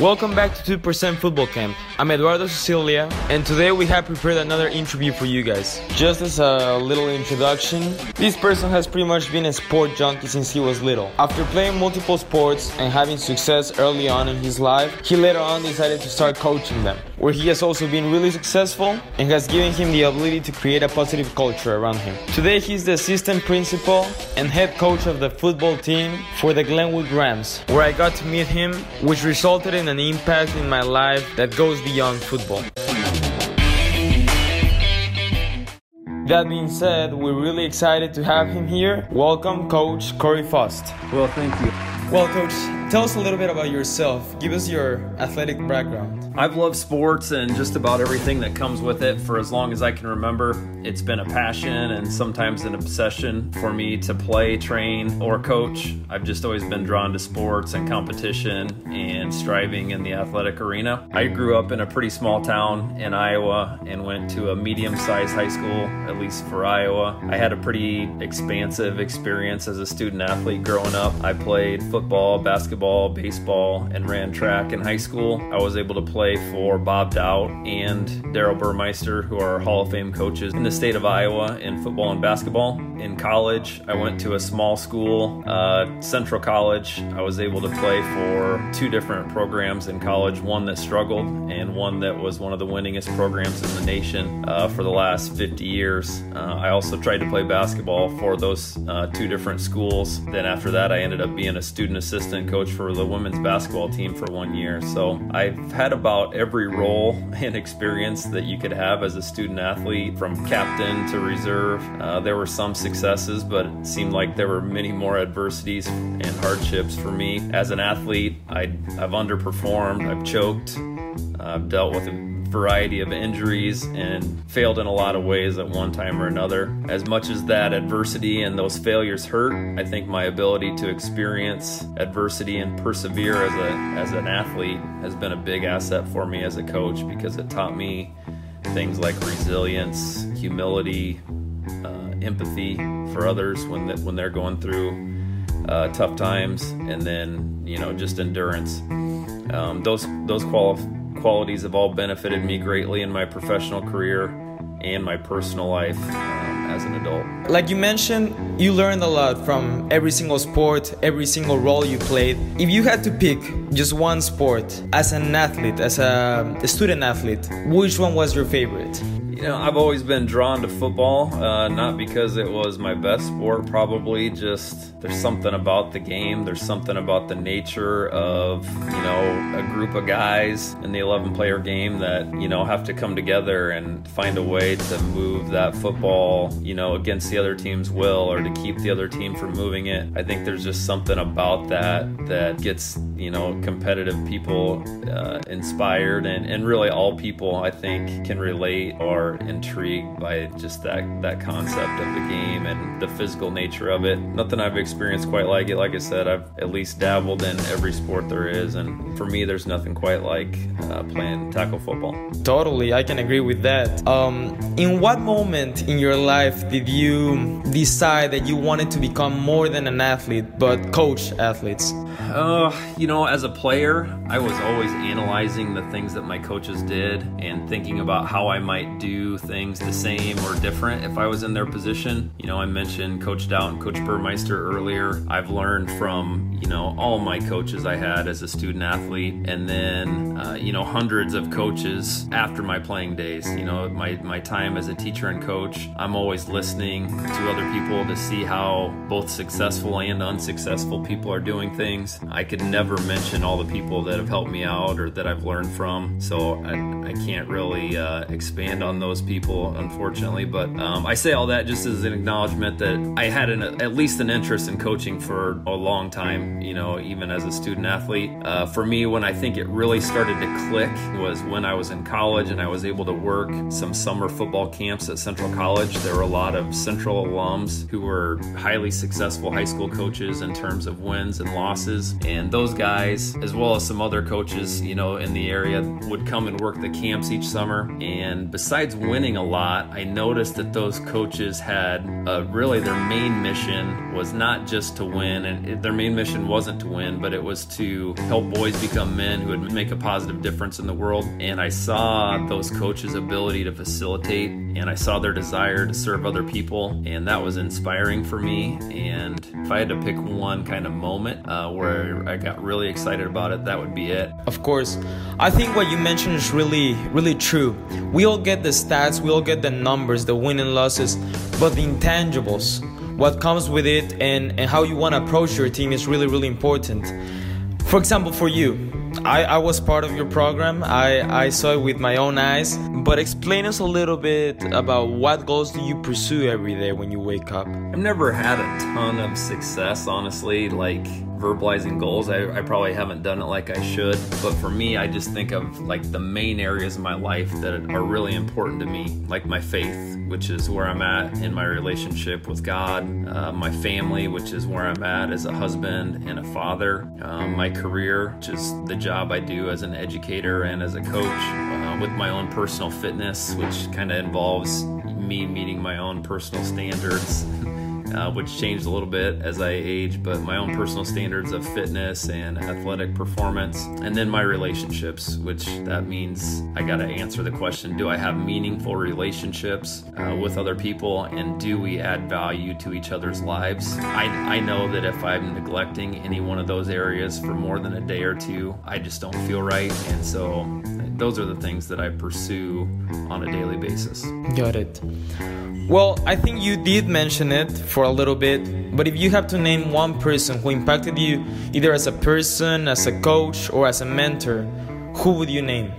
Welcome back to 2% Football Camp. I'm Eduardo Cecilia, and today we have prepared another interview for you guys. Just as a little introduction, this person has pretty much been a sport junkie since he was little. After playing multiple sports and having success early on in his life, he later on decided to start coaching them, where he has also been really successful and has given him the ability to create a positive culture around him. Today, he's the assistant principal and head coach of the football team for the Glenwood Rams, where I got to meet him, which resulted in an impact in my life that goes beyond football. That being said, we're really excited to have him here. Welcome, Coach Cory Faust. Well, thank you. Well, Coach, tell us a little bit about yourself. Give us your athletic background. I've loved sports and just about everything that comes with it for as long as I can remember. It's been a passion and sometimes an obsession for me to play, train, or coach. I've just always been drawn to sports and competition and striving in the athletic arena. I grew up in a pretty small town in Iowa and went to a medium sized high school, at least for Iowa. I had a pretty expansive experience as a student athlete growing up. I played football, basketball, baseball, and ran track in high school. I was able to play play for Bob Dowd and Daryl Burmeister, who are Hall of Fame coaches in the state of Iowa in football and basketball. In college, I went to a small school, uh, Central College. I was able to play for two different programs in college one that struggled and one that was one of the winningest programs in the nation uh, for the last 50 years. Uh, I also tried to play basketball for those uh, two different schools. Then, after that, I ended up being a student assistant coach for the women's basketball team for one year. So, I've had about every role and experience that you could have as a student athlete, from captain to reserve. Uh, there were some successes, but it seemed like there were many more adversities and hardships for me. As an athlete, I, have underperformed, I've choked, I've dealt with variety of injuries and failed in a lot of ways at one time or another. As much as that adversity and those failures hurt, I think my ability to experience adversity and persevere as a as an athlete has been a big asset for me as a coach because it taught me things like resilience, humility, uh, empathy for others when that when they're going through uh, tough times, and then you know just endurance. Um, those those qualif- qualities have all benefited me greatly in my professional career and my personal life as an adult. Like you mentioned, you learned a lot from every single sport, every single role you played. If you had to pick just one sport as an athlete, as a, a student athlete, which one was your favorite? You know, I've always been drawn to football, uh, not because it was my best sport, probably just there's something about the game. There's something about the nature of, you know, a group of guys in the 11 player game that, you know, have to come together and find a way to move that football, you know, against the other team's will or to keep the other team from moving it. I think there's just something about that that gets, you know, competitive people uh, inspired and, and really all people, I think, can relate or intrigued by just that that concept of the game and the physical nature of it. Nothing I've experienced quite like it. Like I said, I've at least dabbled in every sport there is, and for me, there's nothing quite like uh, playing tackle football. Totally, I can agree with that. Um, in what moment in your life did you decide that you wanted to become more than an athlete, but coach athletes? Uh, you know, as a player, I was always analyzing the things that my coaches did and thinking about how I might do things the same or different if I was in their position. You know, I mentioned Coach Dowd and Coach Burmeister earlier. I've learned from, you know, all my coaches I had as a student athlete and then, uh, you know, hundreds of coaches after my playing days. You know, my, my time as a teacher and coach, I'm always listening to other people to see how both successful and unsuccessful people are doing things. I could never mention all the people that have helped me out or that I've learned from, so I, I can't really uh, expand on those people, unfortunately. But um, I say all that just as an acknowledgement that I had an, at least an interest in coaching for a long time, you know, even as a student athlete. Uh, for me, when I think it really started to click was when I was in college and I was able to work some summer football camps at Central College. There were a lot of Central alums who were highly successful high school coaches in terms of wins and losses and those guys, as well as some other coaches, you know, in the area, would come and work the camps each summer. And besides winning a lot, I noticed that those coaches had uh, really their main mission was not just to win, and their main mission wasn't to win, but it was to help boys become men who would make a positive difference in the world. And I saw those coaches' ability to facilitate, and I saw their desire to serve other people, and that was inspiring for me. And if I had to pick one kind of moment uh, where I got really excited about it, that would be it. Of course. I think what you mentioned is really, really true. We all get the stats, we all get the numbers, the win and losses, but the intangibles, what comes with it, and, and how you want to approach your team is really, really important. For example, for you, I, I was part of your program. I, I saw it with my own eyes. But explain us a little bit about what goals do you pursue every day when you wake up? I've never had a ton of success, honestly. Like verbalizing goals. I, I, probably haven't done it like I should, but for me, I just think of like the main areas of my life that are really important to me, like my faith, which is where I'm at in my relationship with God, uh, my family, which is where I'm at as a husband and a father, um, my career, which is the job I do as an educator and as a coach, uh, with my own personal fitness, which kind of involves me meeting my own personal standards uh, which changed a little bit as I age, but my own personal standards of fitness and athletic performance, and then my relationships, which that means I got to answer the question do I have meaningful relationships uh, with other people, and do we add value to each other's lives? I, I know that if I'm neglecting any one of those areas for more than a day or two, I just don't feel right, and so those are the things that I pursue on a daily basis. Got it. Well, I think you did mention it for a little bit, but if you have to name one person who impacted you, either as a person, as a coach, or as a mentor, who would you name?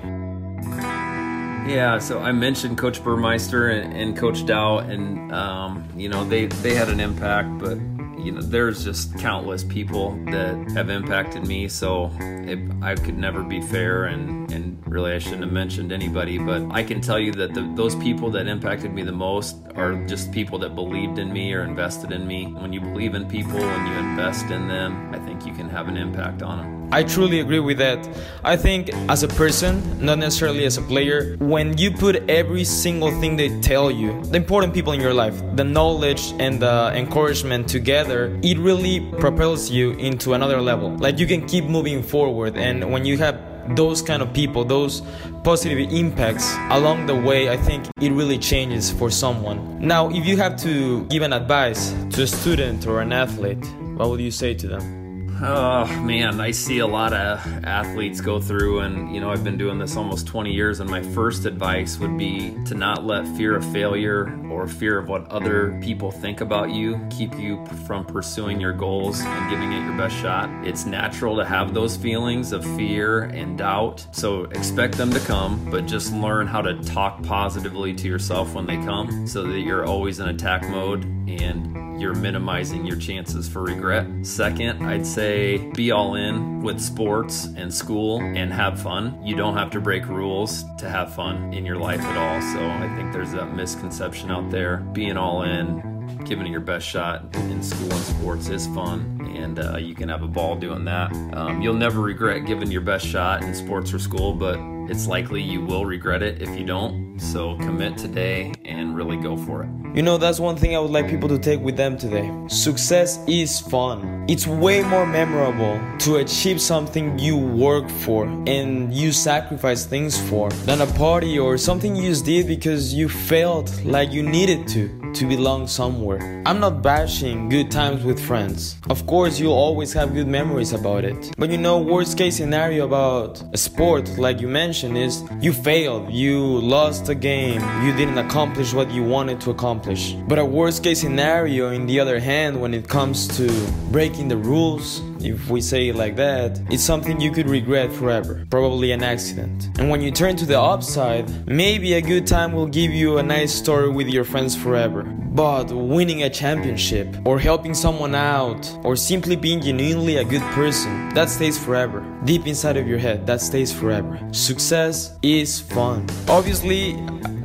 Yeah, so I mentioned Coach Burmeister and, and Coach Dow, and um, you know they they had an impact, but you know, there's just countless people that have impacted me. So it, I could never be fair, and, and really I shouldn't have mentioned anybody. But I can tell you that the, those people that impacted me the most are just people that believed in me or invested in me. When you believe in people, when you invest in them, I think you can have an impact on them. I truly agree with that. I think as a person, not necessarily as a player, when you put every single thing they tell you, the important people in your life, the knowledge and the encouragement together, it really propels you into another level. Like you can keep moving forward, and when you have those kind of people, those positive impacts along the way, I think it really changes for someone. Now, if you have to give an advice to a student or an athlete, what would you say to them? Oh man, I see a lot of athletes go through, and you know, I've been doing this almost 20 years. And my first advice would be to not let fear of failure or fear of what other people think about you keep you from pursuing your goals and giving it your best shot. It's natural to have those feelings of fear and doubt, so expect them to come, but just learn how to talk positively to yourself when they come so that you're always in attack mode and you're minimizing your chances for regret. Second, I'd say be all in with sports and school and have fun. You don't have to break rules to have fun in your life at all. So I think there's that misconception out there. Being all in, giving it your best shot in school and sports is fun and uh, you can have a ball doing that. Um, you'll never regret giving your best shot in sports or school, but it's likely you will regret it if you don't. So commit today and really go for it. You know, that's one thing I would like people to take with them today. Success is fun. It's way more memorable to achieve something you work for and you sacrifice things for than a party or something you just did because you felt like you needed to to belong somewhere. I'm not bashing good times with friends. Of course, you'll always have good memories about it. But you know, worst case scenario about a sport, like you mentioned, is you failed, you lost a game, you didn't accomplish what you wanted to accomplish. But a worst case scenario, in the other hand, when it comes to breaking the rules, if we say it like that, it's something you could regret forever. Probably an accident. And when you turn to the upside, maybe a good time will give you a nice story with your friends forever. But winning a championship, or helping someone out, or simply being genuinely a good person, that stays forever. Deep inside of your head, that stays forever. Success is fun. Obviously,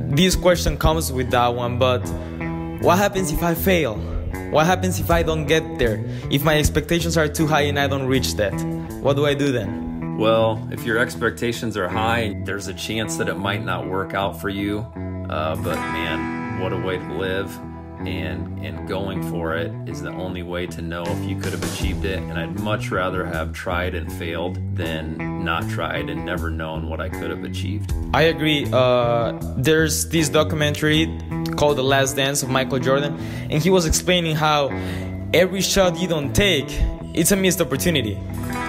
this question comes with that one, but what happens if I fail? What happens if I don't get there? If my expectations are too high and I don't reach that? What do I do then? Well, if your expectations are high, there's a chance that it might not work out for you. Uh, but man, what a way to live and and going for it is the only way to know if you could have achieved it and i'd much rather have tried and failed than not tried and never known what i could have achieved i agree uh, there's this documentary called the last dance of michael jordan and he was explaining how every shot you don't take it's a missed opportunity.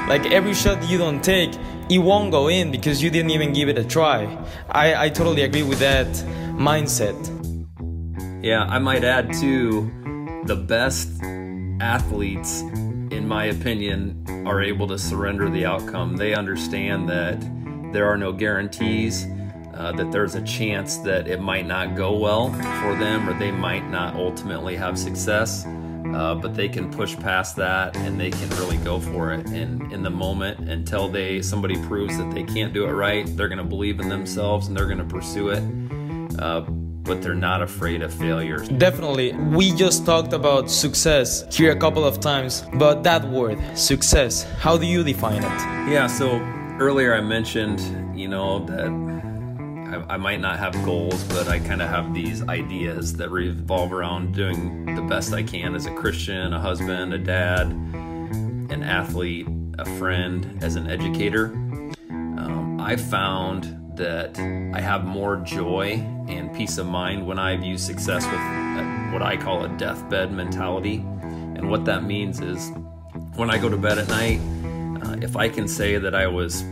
Like every shot you don't take it won't go in because you didn't even give it a try. I, I totally agree with that mindset. Yeah, I might add too, the best athletes, in my opinion, are able to surrender the outcome. They understand that there are no guarantees, uh, that there's a chance that it might not go well for them or they might not ultimately have success. Uh, but they can push past that and they can really go for it. And in the moment, until they somebody proves that they can't do it right, they're going to believe in themselves and they're going to pursue it. Uh, but they're not afraid of failure. Definitely. We just talked about success here a couple of times, but that word, success, how do you define it? Yeah, so earlier I mentioned, you know, that I, I might not have goals, but I kind of have these ideas that revolve around doing the best I can as a Christian, a husband, a dad, an athlete, a friend, as an educator. Um, I found that I have more joy and peace of mind when I view success with a, what I call a deathbed mentality. And what that means is when I go to bed at night, uh, if I can say that I was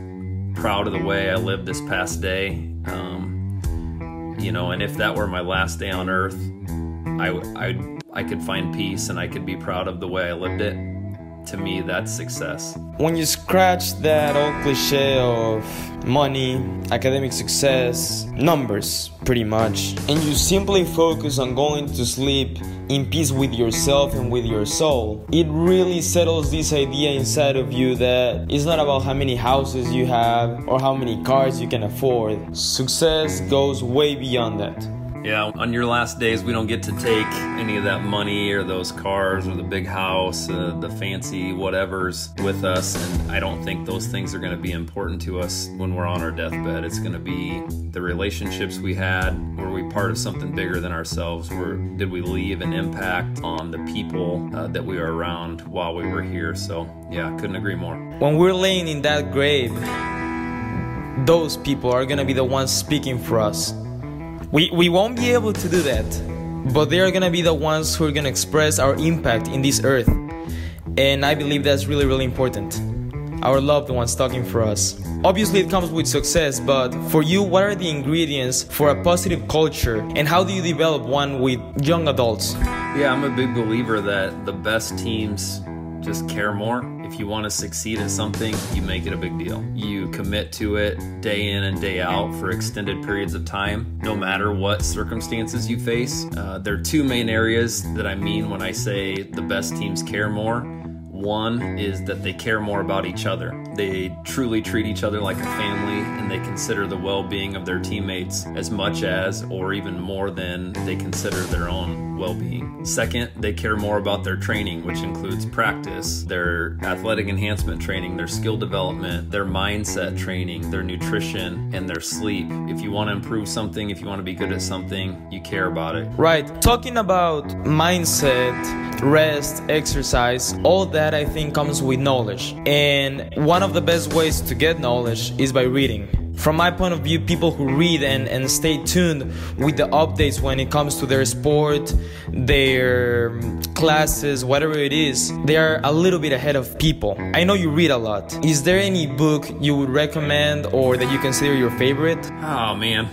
proud of the way I lived this past day, um, you know, and if that were my last day on earth, I, I, I could find peace and I could be proud of the way I lived it to me, that's success. When you scratch that old cliche of money, academic success, numbers, pretty much, and you simply focus on going to sleep in peace with yourself and with your soul, it really settles this idea inside of you that it's not about how many houses you have or how many cars you can afford. Success goes way beyond that. Yeah, on your last days, we don't get to take any of that money or those cars or the big house, uh, the fancy whatevers with us. And I don't think those things are going to be important to us when we're on our deathbed. It's going to be the relationships we had. Were we part of something bigger than ourselves? Were, did we leave an impact on the people uh, that we were around while we were here? So, yeah, couldn't agree more. When we're laying in that grave, those people are going to be the ones speaking for us we, we won't be able to do that, but they are gonna be the ones who are gonna express our impact in this earth. And I believe that's really, really important. Our loved ones talking for us. Obviously, it comes with success, but for you, what are the ingredients for a positive culture, and how do you develop one with young adults? Yeah, I'm a big believer that the best teams just care more. If you want to succeed at something, you make it a big deal. You commit to it day in and day out for extended periods of time, no matter what circumstances you face. Uh, there are two main areas that I mean when I say the best teams care more. One is that they care more about each other. They truly treat each other like a family and they consider the well being of their teammates as much as, or even more than, they consider their own well being. Second, they care more about their training, which includes practice, their athletic enhancement training, their skill development, their mindset training, their nutrition, and their sleep. If you want to improve something, if you want to be good at something, you care about it. Right. Talking about mindset, rest, exercise, all that that I think comes with knowledge. And one of the best ways to get knowledge is by reading. From my point of view, people who read and, and stay tuned with the updates when it comes to their sport, their um, classes, whatever it is, they are a little bit ahead of people. I know you read a lot. Is there any book you would recommend or that you consider your favorite? Oh man,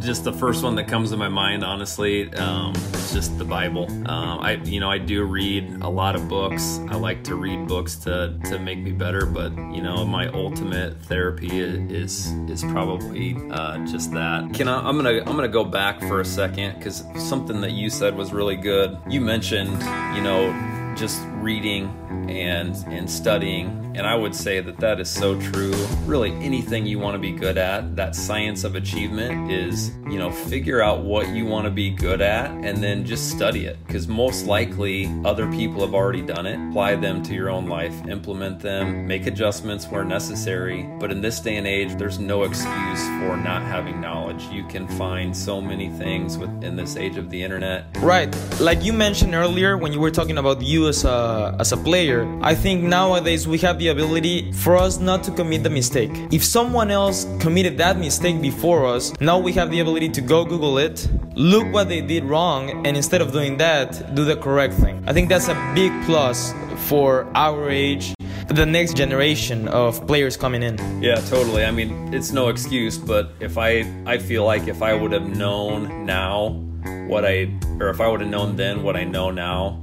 just the first one that comes to my mind, honestly, um, it's just the Bible. Um, I, you know, I do read a lot of books. I like to read books to to make me better, but you know, my ultimate therapy is is probably uh, just that. Can I? I'm gonna I'm gonna go back for a second because something that you said was really good. You mentioned, you know, just reading and and studying and I would say that that is so true. Really, anything you want to be good at, that science of achievement is, you know, figure out what you want to be good at and then just study it. Because most likely other people have already done it. Apply them to your own life, implement them, make adjustments where necessary. But in this day and age, there's no excuse for not having knowledge. You can find so many things within this age of the internet. Right. Like you mentioned earlier when you were talking about you as a, as a player, I think nowadays we have the ability for us not to commit the mistake. If someone else committed that mistake before us, now we have the ability to go Google it, look what they did wrong, and instead of doing that, do the correct thing. I think that's a big plus for our age the next generation of players coming in. Yeah, totally. I mean, it's no excuse, but if I I feel like if I would have known now what I or if I would have known then what I know now,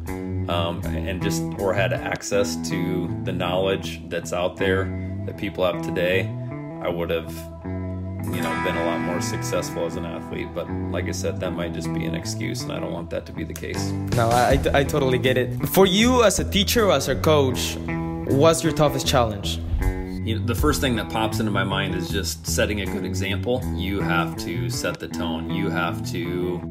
um, and just or had access to the knowledge that's out there that people have today, I would have you know been a lot more successful as an athlete. But like i said that might just be an excuse and i don't want that to be the case. No i, I totally get it. For you as a teacher or as a coach what's your toughest challenge? You know, the first thing that pops into my mind is just setting a good example. You have to set the tone. You have to,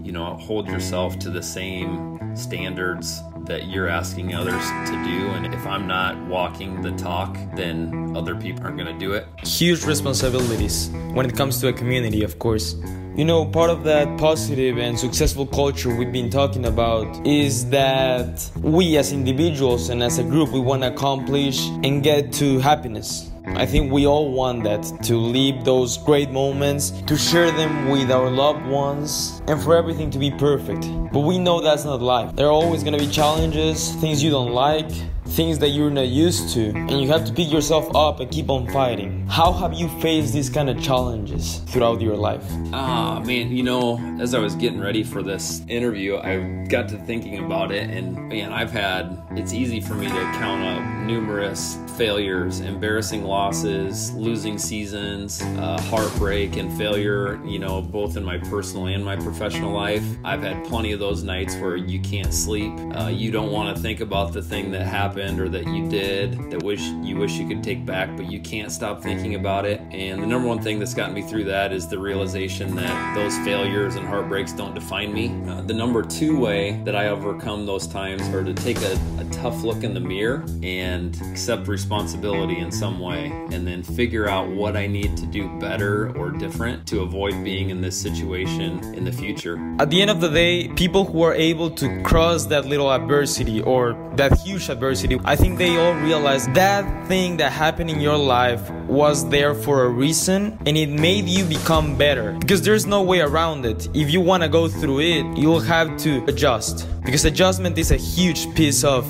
you know, hold yourself to the same standards that you're asking others to do. And if I'm not walking the talk, then other people aren't going to do it. Huge responsibilities when it comes to a community, of course. You know, part of that positive and successful culture we've been talking about is that we as individuals and as a group, we want to accomplish and get to happiness. I think we all want that to live those great moments, to share them with our loved ones, and for everything to be perfect. But we know that's not life. There are always gonna be challenges, things you don't like, things that you're not used to, and you have to pick yourself up and keep on fighting. How have you faced these kind of challenges throughout your life? Ah, man, you know, as I was getting ready for this interview, I got to thinking about it, and man, I've had it's easy for me to count up numerous failures, embarrassing losses, losing seasons, uh, heartbreak, and failure, you know, both in my personal and my professional life. I've had plenty of those nights where you can't sleep. Uh, you don't want to think about the thing that happened or that you did that wish you wish you could take back, but you can't stop thinking about it. And the number one thing that's gotten me through that is the realization that those failures and heartbreaks don't define me. Uh, the number two way that I overcome those times are to take a, a tough look in the mirror and accept responsibility responsibility in some way and then figure out what I need to do better or different to avoid being in this situation in the future. At the end of the day, people who are able to cross that little adversity or that huge adversity, I think they all realize that thing that happened in your life was there for a reason and it made you become better because there's no way around it. If you want to go through it, you'll have to adjust because adjustment is a huge piece of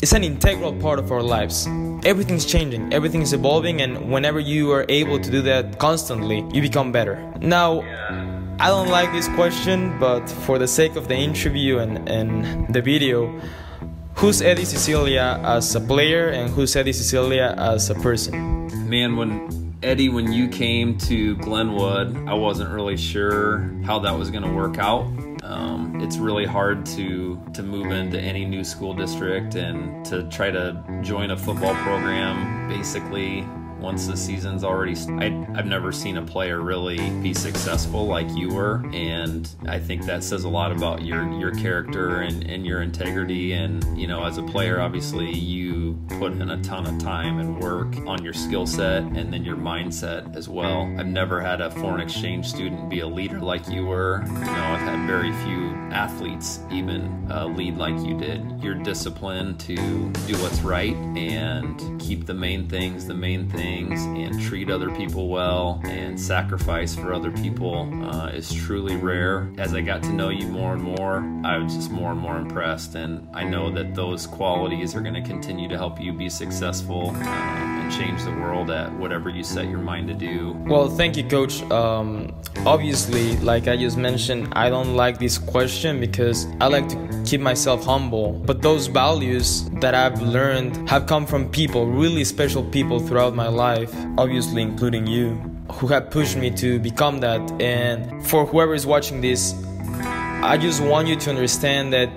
it's an integral part of our lives everything's changing, everything's evolving, and whenever you are able to do that constantly, you become better. Now, I don't like this question, but for the sake of the interview and, and the video, who's Eddie Cecilia as a player and who's Eddie Cecilia as a person? Man, when Eddie, when you came to Glenwood, I wasn't really sure how that was going to work out. Um, it's really hard to to move into any new school district and to try to join a football program basically once the season's already I, i've never seen a player really be successful like you were and i think that says a lot about your your character and, and your integrity. And you know as a player obviously you put in a ton of time and work on your skill set and then your mindset as well. I've never had a foreign exchange student be a leader like you were. You know i've had very few athletes even uh, lead like you did. Your discipline to do what's right and keep the main things the main things things and treat other people well and sacrifice for other people uh, is truly rare. As I got to know you more and more, I was just more and more impressed. And I know that those qualities are going to continue to help you be successful uh, and change the world at whatever you set your mind to do. Well, thank you, Coach. Um, obviously, like I just mentioned, I don't like this question because I like to keep myself humble. But those values that I've learned have come from people, really special people throughout my life, obviously, including you, who have pushed me to become that. And for whoever is watching this, I just want you to understand that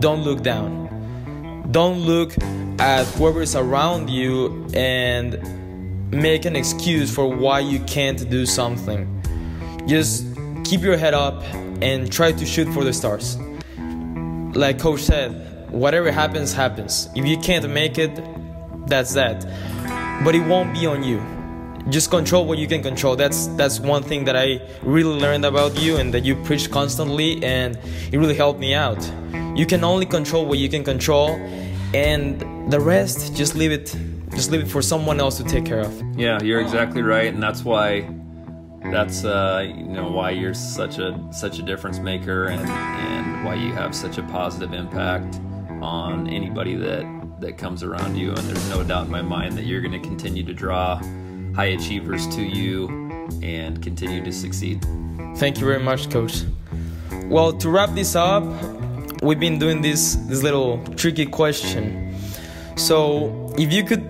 don't look down. Don't look at whoever is around you and make an excuse for why you can't do something. Just keep your head up and try to shoot for the stars. Like coach said, whatever happens happens. If you can't make it, that's that. But it won't be on you. Just control what you can control. That's that's one thing that I really learned about you and that you preach constantly and it really helped me out. You can only control what you can control and the rest just leave it just leave it for someone else to take care of. Yeah, you're exactly right and that's why that's uh, you know why you're such a such a difference maker and and why you have such a positive impact on anybody that that comes around you and there's no doubt in my mind that you're going to continue to draw high achievers to you and continue to succeed. Thank you very much, coach. Well, to wrap this up, we've been doing this this little tricky question. So, if you could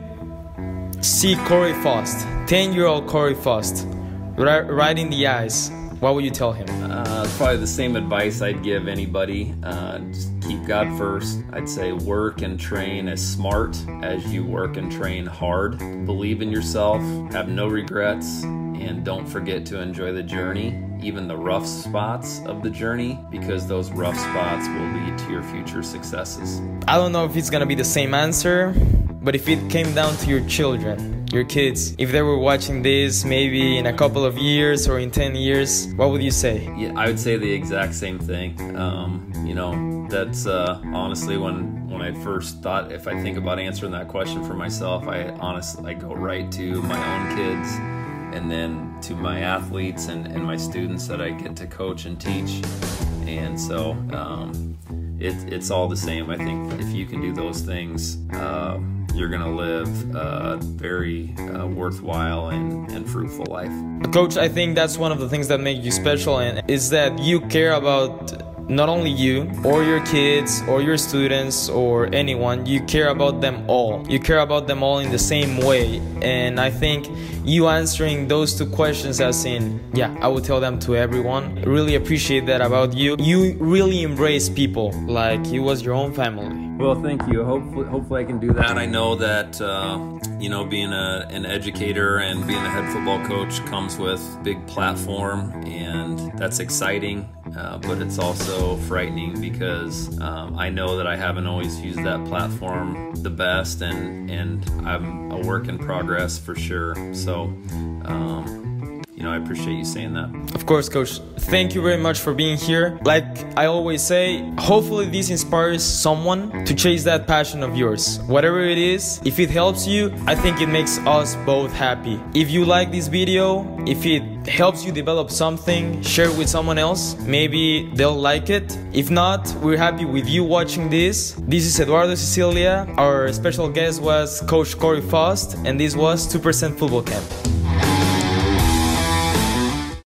see Cory Faust, 10-year-old Cory Faust, right, in the eyes, what would you tell him? Uh, probably the same advice I'd give anybody. Uh, just keep God first. I'd say work and train as smart as you work and train hard. Believe in yourself, have no regrets, and don't forget to enjoy the journey, even the rough spots of the journey, because those rough spots will lead to your future successes. I don't know if it's gonna be the same answer, but if it came down to your children, your kids, if they were watching this maybe in a couple of years or in 10 years, what would you say? Yeah, I would say the exact same thing. Um, you know, that's uh, honestly when when I first thought if I think about answering that question for myself, I honestly I go right to my own kids and then to my athletes and, and my students that I get to coach and teach. And so um, it, it's all the same. I think if you can do those things, uh, you're going to live a very uh, worthwhile and, and fruitful life. Coach, I think that's one of the things that make you special and is that you care about not only you or your kids or your students or anyone, you care about them all. You care about them all in the same way. And I think you answering those two questions as in, yeah, I would tell them to everyone. Really appreciate that about you. You really embrace people like it was your own family. Well, thank you. Hopefully, hopefully I can do that. And I know that uh, you know being a, an educator and being a head football coach comes with big platform, and that's exciting. Uh, but it's also frightening because um, I know that I haven't always used that platform the best, and and I'm a work in progress for sure. So. Um, know, I appreciate you saying that. Of course, coach. Thank you very much for being here. Like I always say, hopefully this inspires someone to chase that passion of yours. Whatever it is, if it helps you, I think it makes us both happy. If you like this video, if it helps you develop something, share it with someone else. Maybe they'll like it. If not, we're happy with you watching this. This is Eduardo Cecilia. Our special guest was Coach Cory Faust, and this was 2% Football Camp.